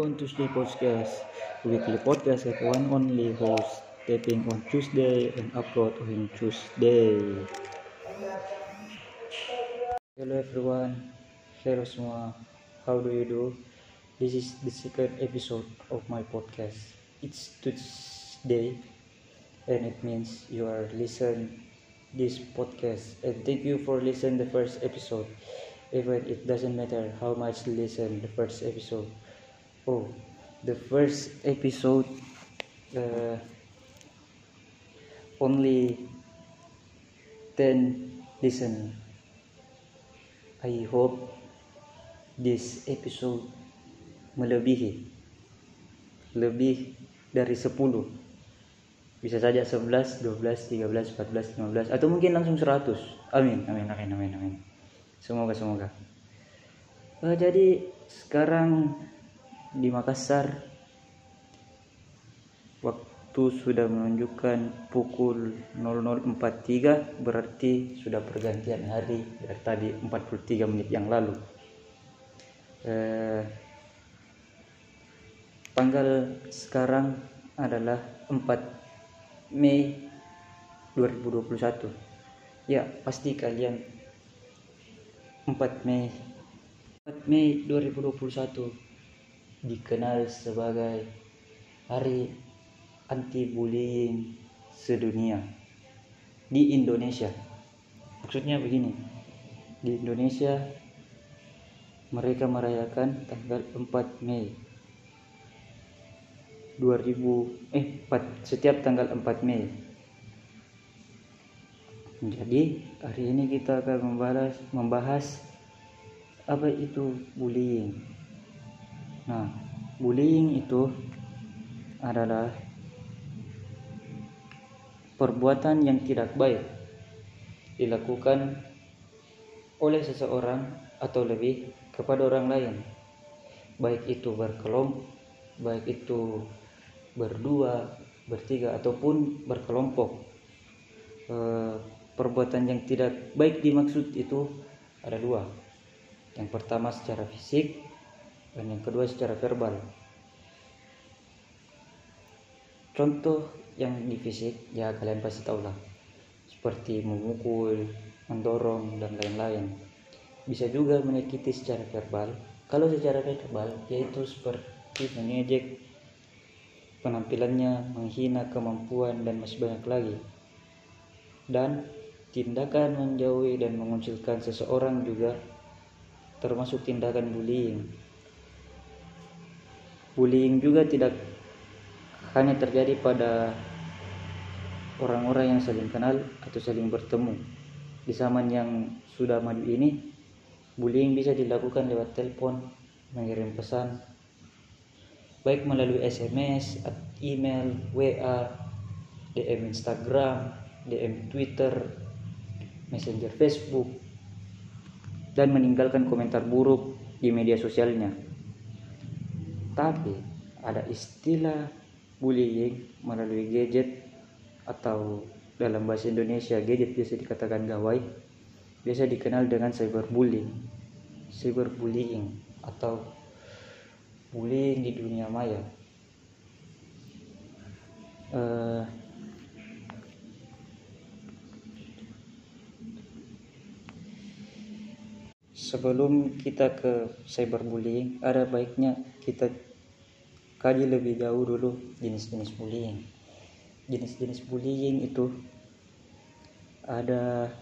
welcome to Tuesday Podcast, weekly podcast that one only host taping on Tuesday and upload on Tuesday. Hello everyone, hello semua, how do you do? This is the second episode of my podcast. It's Tuesday, and it means you are listen this podcast. And thank you for listen the first episode. Even it doesn't matter how much listen the first episode. Oh, the first episode uh, only 10 listen. I hope this episode melebihi lebih dari 10 bisa saja 11, 12, 13, 14, 15 atau mungkin langsung 100 amin amin amin amin amin. Semoga semoga. Uh, jadi sekarang di Makassar. Waktu sudah menunjukkan pukul 00.43 berarti sudah pergantian hari dari tadi 43 menit yang lalu. Eh, tanggal sekarang adalah 4 Mei 2021 ya pasti kalian 4 Mei. 4 Mei 2021 dikenal sebagai Hari Anti Bullying Sedunia di Indonesia. Maksudnya begini, di Indonesia mereka merayakan tanggal 4 Mei 2000 eh 4, setiap tanggal 4 Mei. Jadi hari ini kita akan membahas membahas apa itu bullying Nah, bullying itu adalah perbuatan yang tidak baik dilakukan oleh seseorang atau lebih kepada orang lain. Baik itu berkelompok, baik itu berdua, bertiga ataupun berkelompok. E, perbuatan yang tidak baik dimaksud itu ada dua. Yang pertama secara fisik, dan yang kedua secara verbal. Contoh yang di fisik ya kalian pasti tahu lah seperti memukul mendorong dan lain-lain. Bisa juga menyakiti secara verbal. Kalau secara verbal yaitu seperti mengejek penampilannya menghina kemampuan dan masih banyak lagi. Dan tindakan menjauhi dan mengucilkan seseorang juga termasuk tindakan bullying bullying juga tidak hanya terjadi pada orang-orang yang saling kenal atau saling bertemu di zaman yang sudah maju ini bullying bisa dilakukan lewat telepon mengirim pesan baik melalui SMS, email, WA, DM Instagram, DM Twitter, Messenger Facebook, dan meninggalkan komentar buruk di media sosialnya. Tapi ada istilah bullying melalui gadget atau dalam bahasa Indonesia gadget biasa dikatakan gawai biasa dikenal dengan cyberbullying. Cyberbullying atau bullying di dunia maya. Uh, sebelum kita ke cyberbullying ada baiknya kita kaji lebih jauh dulu jenis-jenis bullying. Jenis-jenis bullying itu ada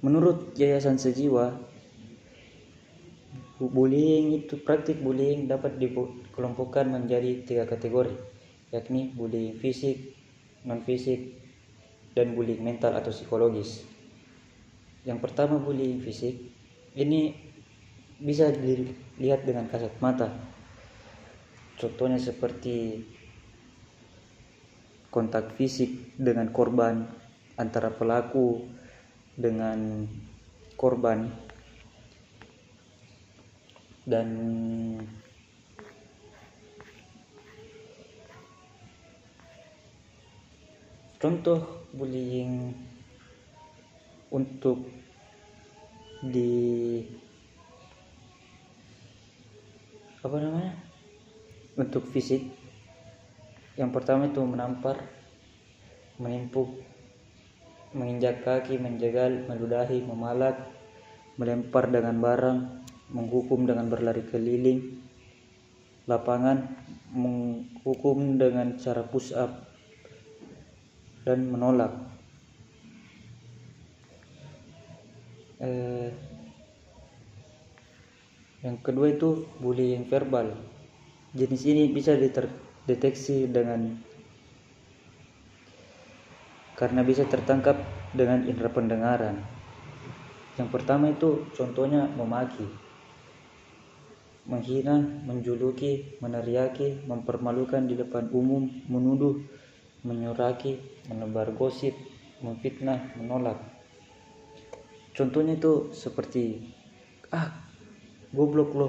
menurut Yayasan Sejiwa bullying itu praktik bullying dapat dikelompokkan menjadi tiga kategori yakni bullying fisik non fisik dan bullying mental atau psikologis. Yang pertama bullying fisik ini bisa dilihat dengan kasat mata. Contohnya seperti kontak fisik dengan korban antara pelaku dengan korban. Dan contoh bullying untuk di apa namanya? Untuk fisik. Yang pertama itu menampar menimpuk menginjak kaki menjegal meludahi memalak melempar dengan barang menghukum dengan berlari keliling lapangan menghukum dengan cara push up dan menolak eh, yang kedua itu bullying verbal. Jenis ini bisa dideteksi dengan karena bisa tertangkap dengan indera pendengaran. Yang pertama itu contohnya memaki, menghina, menjuluki, meneriaki, mempermalukan di depan umum, menuduh, menyuraki, menebar gosip, memfitnah, menolak. Contohnya itu seperti ah goblok lo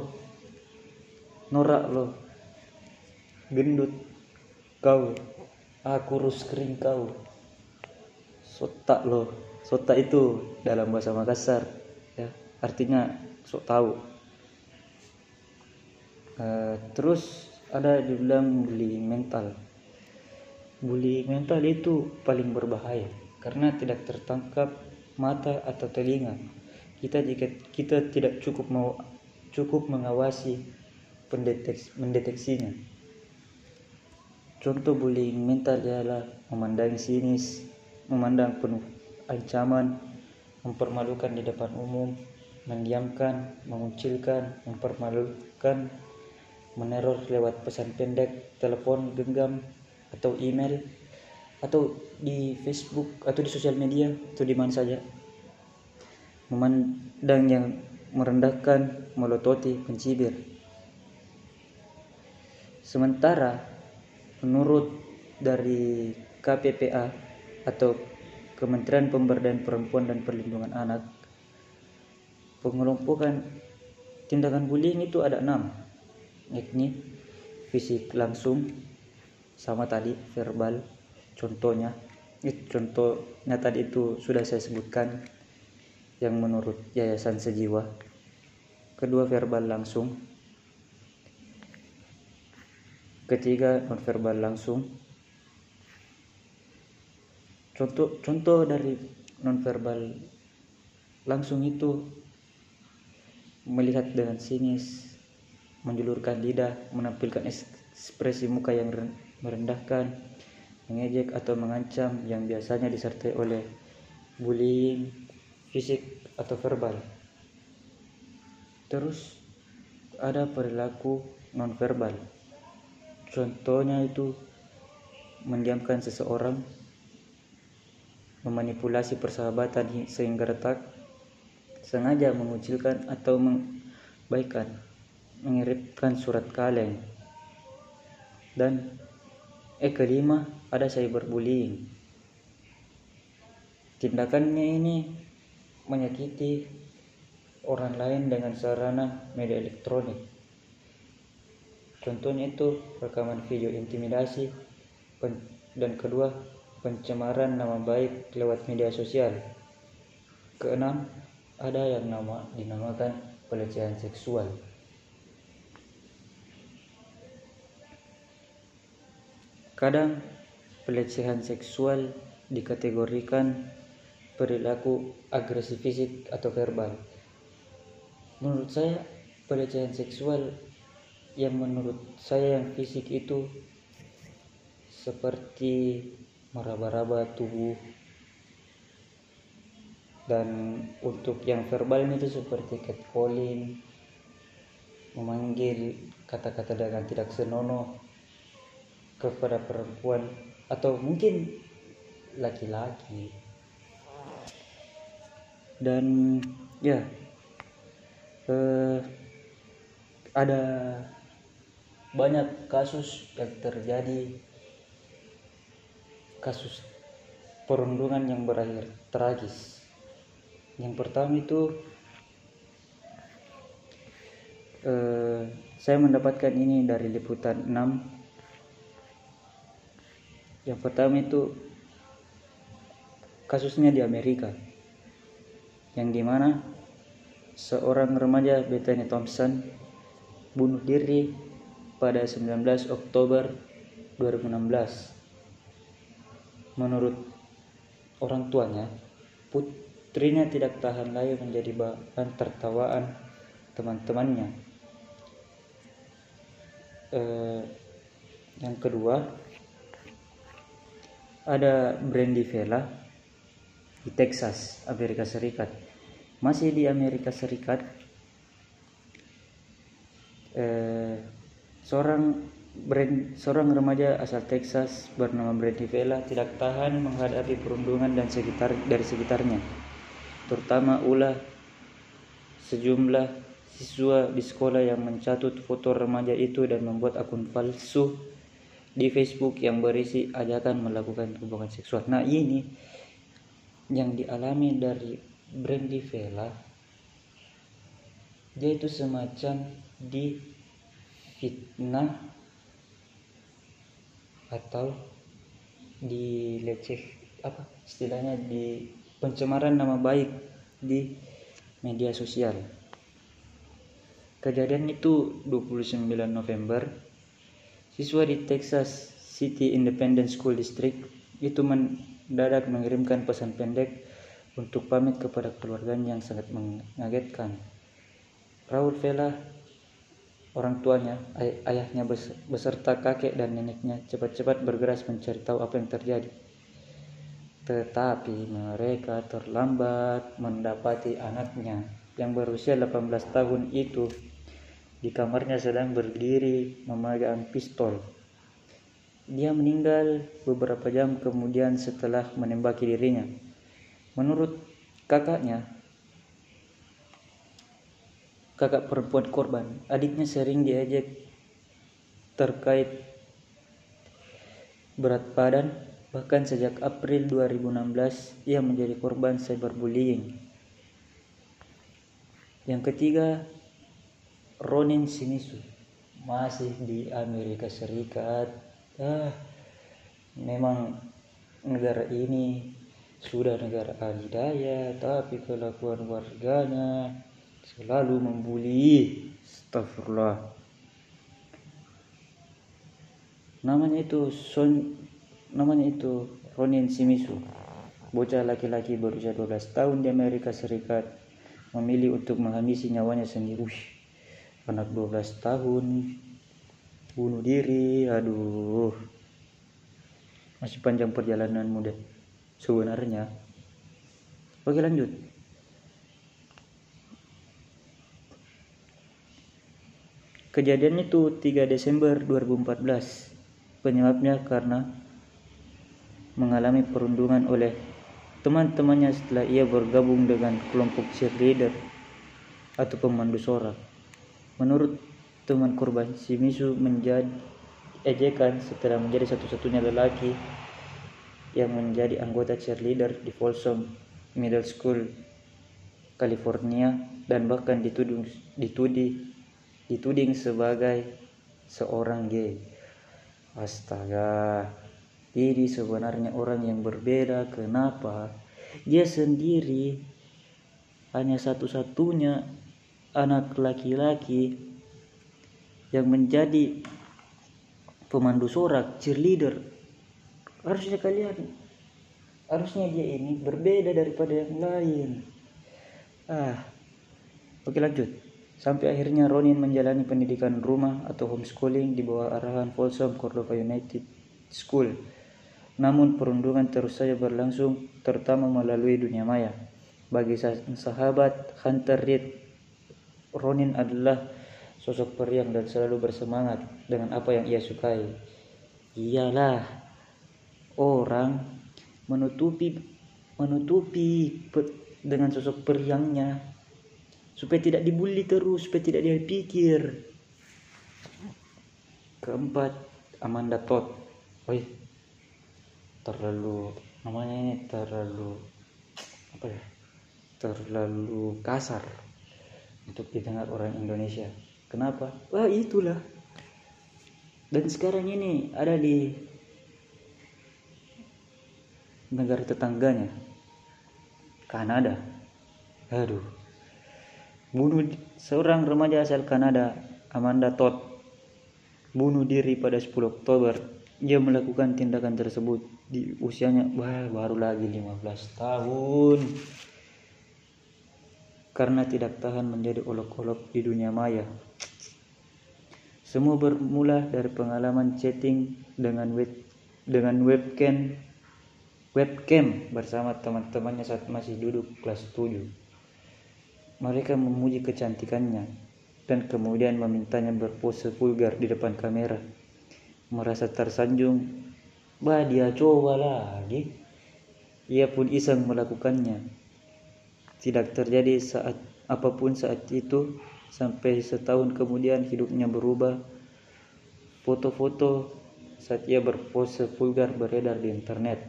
norak lo gendut kau aku kurus kering kau sotak lo sotak itu dalam bahasa Makassar ya artinya sok tahu. Uh, terus ada dibilang bullying mental. Bullying mental itu paling berbahaya karena tidak tertangkap mata atau telinga kita jika kita tidak cukup mau cukup mengawasi pendeteks, mendeteksinya. Contoh bullying mental adalah memandang sinis, memandang penuh ancaman, mempermalukan di depan umum, mendiamkan, mengucilkan, mempermalukan, meneror lewat pesan pendek, telepon genggam, atau email, atau di Facebook atau di sosial media atau di mana saja. Memandang yang merendahkan, melototi, mencibir. Sementara menurut dari KPPA atau Kementerian Pemberdayaan Perempuan dan Perlindungan Anak, pengelompokan tindakan bullying itu ada enam, yakni fisik langsung, sama tadi verbal, contohnya, contohnya tadi itu sudah saya sebutkan yang menurut Yayasan Sejiwa. Kedua verbal langsung. Ketiga nonverbal langsung. Contoh contoh dari nonverbal langsung itu melihat dengan sinis, menjulurkan lidah, menampilkan ekspresi muka yang merendahkan, mengejek atau mengancam yang biasanya disertai oleh bullying, fisik atau verbal. Terus ada perilaku nonverbal. Contohnya itu mendiamkan seseorang, memanipulasi persahabatan sehingga retak, sengaja mengucilkan atau membaikan, mengirimkan surat kaleng. Dan eh kelima ada cyberbullying. Tindakannya ini menyakiti orang lain dengan sarana media elektronik. Contohnya itu rekaman video intimidasi dan kedua pencemaran nama baik lewat media sosial. Keenam, ada yang nama dinamakan pelecehan seksual. Kadang pelecehan seksual dikategorikan perilaku agresi fisik atau verbal. Menurut saya pelecehan seksual yang menurut saya yang fisik itu seperti meraba-raba tubuh dan untuk yang verbal itu seperti catcalling memanggil kata-kata dengan tidak senonoh kepada perempuan atau mungkin laki-laki. Dan ya eh, ada banyak kasus yang terjadi kasus perundungan yang berakhir tragis. Yang pertama itu eh, saya mendapatkan ini dari liputan 6 yang pertama itu kasusnya di Amerika yang di mana seorang remaja Bethany Thompson bunuh diri pada 19 Oktober 2016. Menurut orang tuanya, putrinya tidak tahan lagi menjadi bahan tertawaan teman-temannya. Eh, yang kedua, ada Brandy Vela di Texas, Amerika Serikat. Masih di Amerika Serikat, eh, seorang brand, seorang remaja asal Texas bernama Brandy Vela tidak tahan menghadapi perundungan dan sekitar dari sekitarnya, terutama ulah sejumlah siswa di sekolah yang mencatut foto remaja itu dan membuat akun palsu di Facebook yang berisi ajakan melakukan hubungan seksual. Nah ini yang dialami dari Brandy Vela dia itu semacam di fitnah atau di leceh apa istilahnya di pencemaran nama baik di media sosial. Kejadian itu 29 November. Siswa di Texas City Independent School District itu mendadak mengirimkan pesan pendek untuk pamit kepada keluarganya yang sangat mengagetkan. Raul Vela Orang tuanya, ay ayahnya beserta kakek dan neneknya cepat-cepat bergeras mencari tahu apa yang terjadi. Tetapi mereka terlambat mendapati anaknya yang berusia 18 tahun itu di kamarnya sedang berdiri memegang pistol. Dia meninggal beberapa jam kemudian setelah menembaki dirinya. Menurut kakaknya, kakak perempuan korban. Adiknya sering diajak terkait berat badan, bahkan sejak April 2016 ia menjadi korban cyberbullying. Yang ketiga, Ronin Sinisu masih di Amerika Serikat. Ah, memang negara ini sudah negara adidaya, tapi kelakuan warganya selalu membuli. Astagfirullah namanya itu Son namanya itu Ronin Simisu bocah laki-laki berusia 12 tahun di Amerika Serikat memilih untuk menghabisi nyawanya sendiri. Ush, anak 12 tahun. Bunuh diri aduh. Masih panjang perjalanan muda sebenarnya. Oke lanjut. Kejadian itu 3 Desember 2014. Penyebabnya karena mengalami perundungan oleh teman-temannya setelah ia bergabung dengan kelompok cheerleader atau pemandu sorak. Menurut teman korban, si Misu menjadi ejekan setelah menjadi satu-satunya lelaki yang menjadi anggota cheerleader di Folsom Middle School, California dan bahkan dituduh ditudih dituding sebagai seorang gay. Astaga, ini sebenarnya orang yang berbeda. Kenapa? Dia sendiri hanya satu-satunya anak laki-laki yang menjadi pemandu sorak, cheerleader. Harusnya kalian, harusnya dia ini berbeda daripada yang lain. Ah, oke lanjut. Sampai akhirnya Ronin menjalani pendidikan rumah atau homeschooling di bawah arahan Folsom Cordova United School. Namun perundungan terus saja berlangsung terutama melalui dunia maya. Bagi sahabat Hunter Reed, Ronin adalah sosok periang dan selalu bersemangat dengan apa yang ia sukai. Iyalah orang menutupi menutupi dengan sosok periangnya supaya tidak dibully terus supaya tidak dia pikir. Keempat Amanda Todd. Oi terlalu namanya ini terlalu apa ya? Terlalu kasar untuk didengar orang Indonesia kenapa wah itulah dan sekarang ini ada di negara tetangganya Kanada aduh bunuh seorang remaja asal Kanada, Amanda Todd. bunuh diri pada 10 Oktober. Dia melakukan tindakan tersebut di usianya wah, baru lagi 15 tahun. Karena tidak tahan menjadi olok-olok di dunia maya. Semua bermula dari pengalaman chatting dengan web dengan webcam webcam bersama teman-temannya saat masih duduk kelas 7. Mereka memuji kecantikannya dan kemudian memintanya berpose vulgar di depan kamera. Merasa tersanjung, bah dia coba lagi. Ia pun iseng melakukannya. Tidak terjadi saat apa pun saat itu, sampai setahun kemudian hidupnya berubah. Foto-foto saat ia berpose vulgar beredar di internet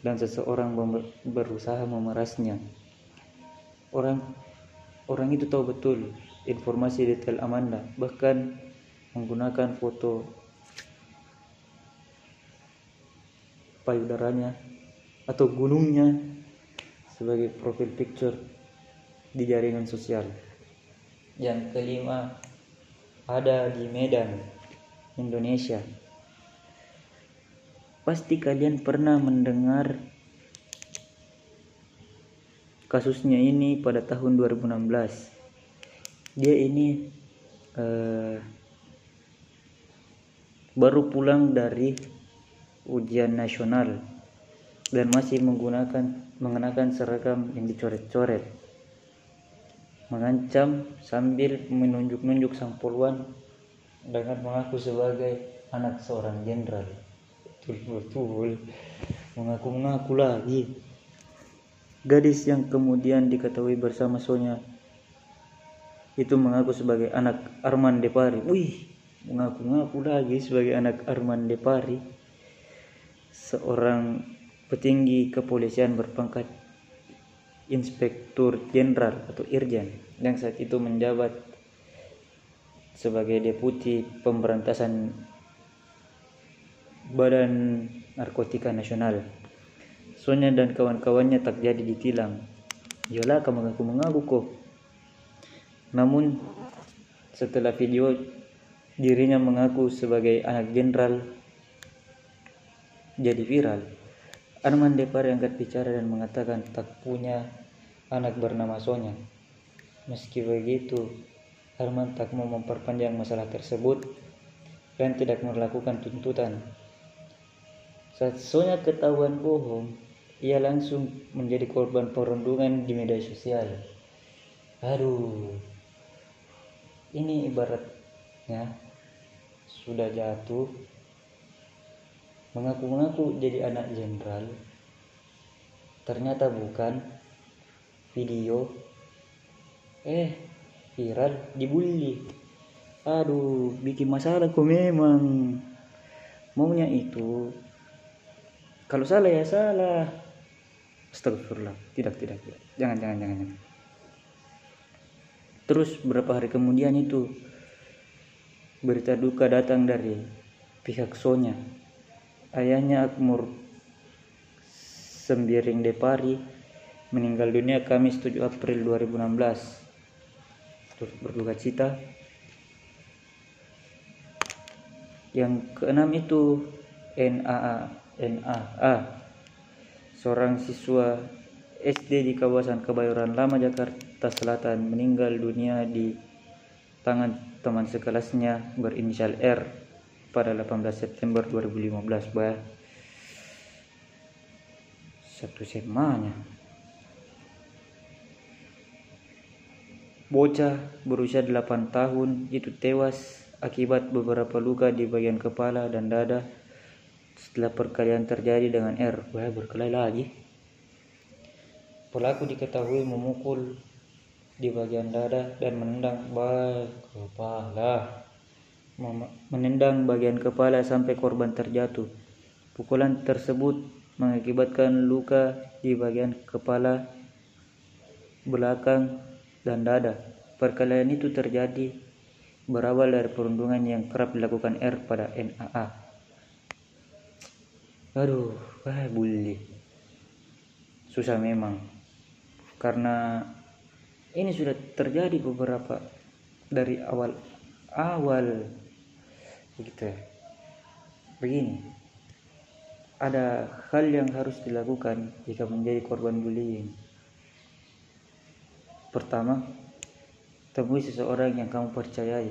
dan seseorang berusaha memerasnya. Orang orang itu tahu betul informasi detail Amanda, bahkan menggunakan foto payudaranya atau gunungnya sebagai profil picture di jaringan sosial. Yang kelima, ada di Medan, Indonesia. Pasti kalian pernah mendengar kasusnya ini pada tahun 2016 dia ini uh, baru pulang dari ujian nasional dan masih menggunakan mengenakan seragam yang dicoret-coret mengancam sambil menunjuk-nunjuk sang poluan dengan mengaku sebagai anak seorang jenderal betul-betul mengaku-mengaku lagi gadis yang kemudian diketahui bersama Sonya itu mengaku sebagai anak Arman Depari. Wih, mengaku-ngaku lagi sebagai anak Arman Depari. Seorang petinggi kepolisian berpangkat Inspektur Jenderal atau Irjen yang saat itu menjabat sebagai deputi pemberantasan Badan Narkotika Nasional. Sonya dan kawan-kawannya tak jadi ditilang. Yola kamu mengaku-mengaku kok namun setelah video dirinya mengaku sebagai anak jenderal jadi viral. Arman Depar angkat bicara dan mengatakan tak punya anak bernama Sonya. Meski begitu, Arman tak mau memperpanjang masalah tersebut dan tidak melakukan tuntutan. Saat Sonya ketahuan bohong, ia langsung menjadi korban perundungan di media sosial. Aduh, ini ibaratnya sudah jatuh mengaku-ngaku jadi anak jenderal. Ternyata bukan. Video. Eh viral dibully. Aduh bikin masalah kok memang. Maunya itu. Kalau salah ya salah. Astagfirullah. Tidak tidak tidak. Jangan jangan jangan, jangan. Terus beberapa hari kemudian itu berita duka datang dari pihak Sonya. Ayahnya Akmur Sembiring Depari meninggal dunia Kamis 7 April 2016. Terus berduka cita. Yang keenam itu NAA NAA seorang siswa SD di kawasan Kebayoran Lama Jakarta Selatan meninggal dunia di tangan teman sekelasnya berinisial R pada 18 September 2015 bah satu semanya. Bocah berusia 8 tahun itu tewas akibat beberapa luka di bagian kepala dan dada setelah perkelahian terjadi dengan R. Wah berkelahi lagi. Pelaku diketahui memukul di bagian dada dan menendang bagian kepala. Menendang bagian kepala sampai korban terjatuh. Pukulan tersebut mengakibatkan luka di bagian kepala, belakang, dan dada. Perkelahian itu terjadi berawal dari perundungan yang kerap dilakukan R pada NAA. Aduh, wah bully. Susah memang karena ini sudah terjadi beberapa dari awal awal begitu ya begini. Ada hal yang harus dilakukan jika menjadi korban bullying. Pertama temui seseorang yang kamu percayai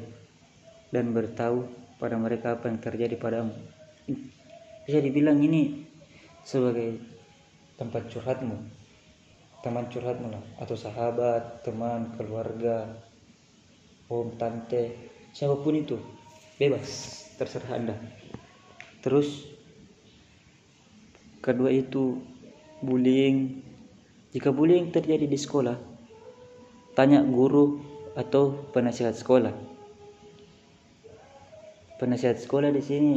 dan beritahu pada mereka apa yang terjadi padamu. Bisa dibilang ini sebagai tempat curhatmu. Teman curhatmu lah. Atau sahabat teman keluarga om tante siapa pun itu bebas terserah anda. Terus kedua itu bullying. Jika bullying terjadi di sekolah tanya guru atau penasihat sekolah. Penasihat sekolah di sini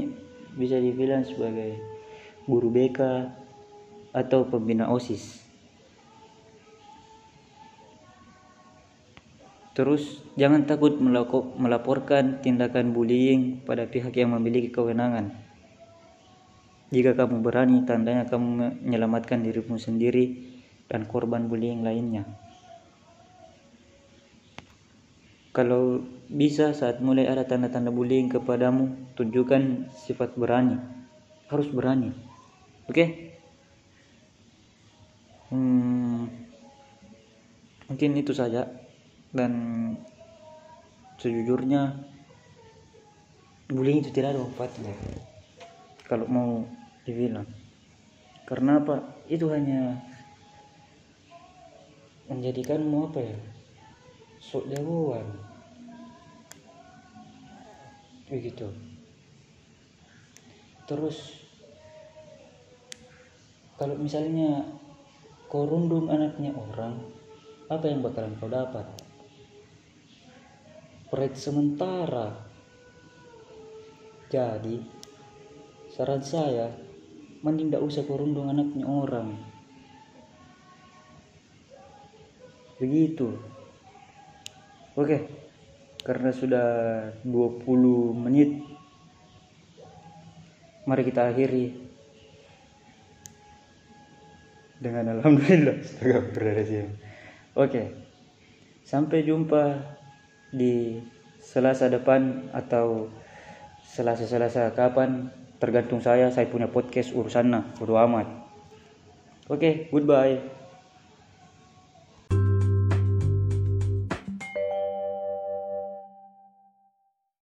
bisa dibilang sebagai guru BK atau pembina OSIS Terus jangan takut melaporkan tindakan bullying pada pihak yang memiliki kewenangan. Jika kamu berani, tandanya kamu menyelamatkan dirimu sendiri dan korban bullying lainnya. Kalau bisa saat mulai ada tanda-tanda bullying kepadamu, tunjukkan sifat berani. Harus berani. Oke? Okay? Hmm, mungkin itu saja dan sejujurnya bullying itu tidak ada manfaatnya. Kalau mau dibilang. Karena apa? Itu hanya menjadikanmu apa ya? Sok jagoan. Begitu. Terus kalau misalnya kau rundung anaknya orang apa yang bakalan kau dapat proyek sementara. Jadi, saran saya, mending tidak usah korundung anaknya orang. Begitu. Oke, karena sudah 20 menit, mari kita akhiri dengan alhamdulillah Oke, sampai jumpa di Selasa depan atau Selasa-Selasa kapan tergantung saya. Saya punya podcast urusan nah bodo amat. Oke okay, goodbye